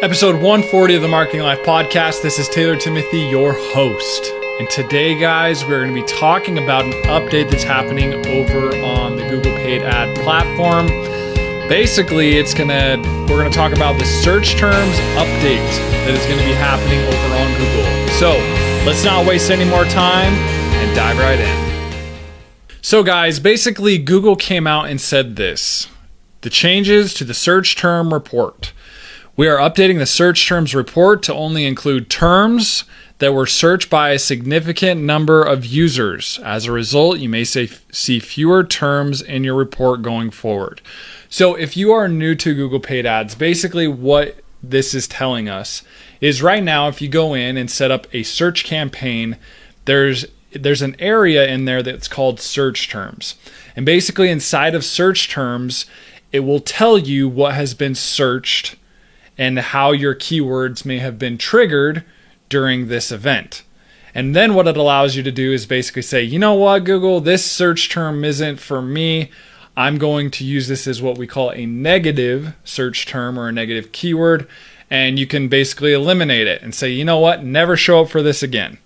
Episode 140 of the Marketing Life Podcast. This is Taylor Timothy, your host. And today, guys, we're going to be talking about an update that's happening over on the Google Paid Ad platform. Basically, it's going to we're going to talk about the search terms update that is going to be happening over on Google. So, let's not waste any more time and dive right in. So, guys, basically Google came out and said this. The changes to the search term report. We are updating the search terms report to only include terms that were searched by a significant number of users. As a result, you may say, see fewer terms in your report going forward. So, if you are new to Google Paid Ads, basically what this is telling us is right now, if you go in and set up a search campaign, there's there's an area in there that's called search terms. And basically, inside of search terms, it will tell you what has been searched and how your keywords may have been triggered during this event. And then what it allows you to do is basically say, you know what, Google, this search term isn't for me. I'm going to use this as what we call a negative search term or a negative keyword. And you can basically eliminate it and say, you know what, never show up for this again.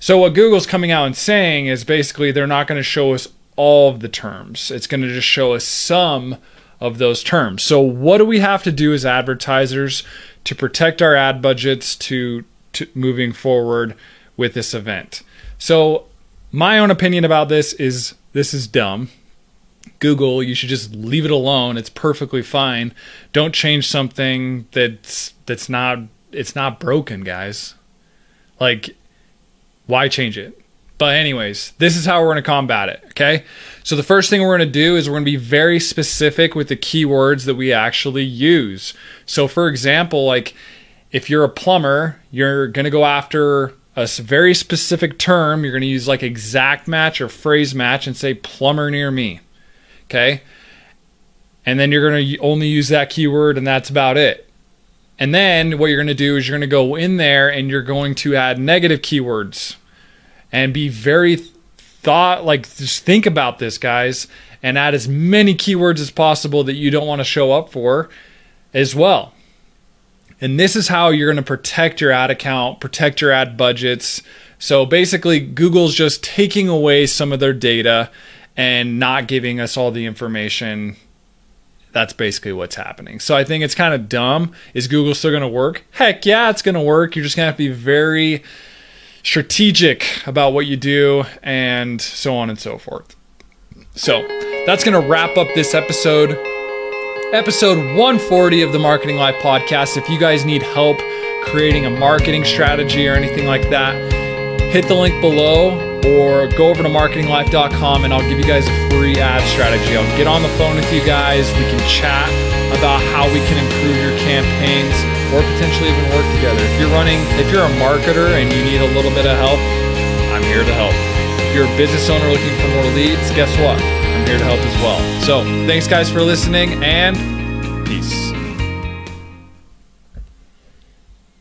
So, what Google's coming out and saying is basically they're not going to show us all of the terms, it's going to just show us some of those terms. So, what do we have to do as advertisers to protect our ad budgets to, to moving forward with this event? So, my own opinion about this is this is dumb. Google, you should just leave it alone. It's perfectly fine. Don't change something that's that's not it's not broken, guys. Like why change it? But anyways, this is how we're going to combat it, okay? So the first thing we're going to do is we're going to be very specific with the keywords that we actually use. So for example, like if you're a plumber, you're going to go after a very specific term. You're going to use like exact match or phrase match and say plumber near me. Okay? And then you're going to only use that keyword and that's about it. And then what you're going to do is you're going to go in there and you're going to add negative keywords and be very thought like just think about this guys and add as many keywords as possible that you don't want to show up for as well and this is how you're going to protect your ad account protect your ad budgets so basically google's just taking away some of their data and not giving us all the information that's basically what's happening. So I think it's kind of dumb. Is Google still going to work? Heck yeah, it's going to work. You're just going to have to be very strategic about what you do, and so on and so forth. So that's going to wrap up this episode. Episode 140 of the Marketing Life podcast. If you guys need help creating a marketing strategy or anything like that, hit the link below or go over to marketinglife.com and I'll give you guys a free ad strategy. I'll get on the phone with you guys. We can chat about how we can improve your campaigns or potentially even work together. If you're running, if you're a marketer and you need a little bit of help, I'm here to help. If you're a business owner looking for more leads, guess what? I'm here to help as well. So, thanks guys for listening and peace.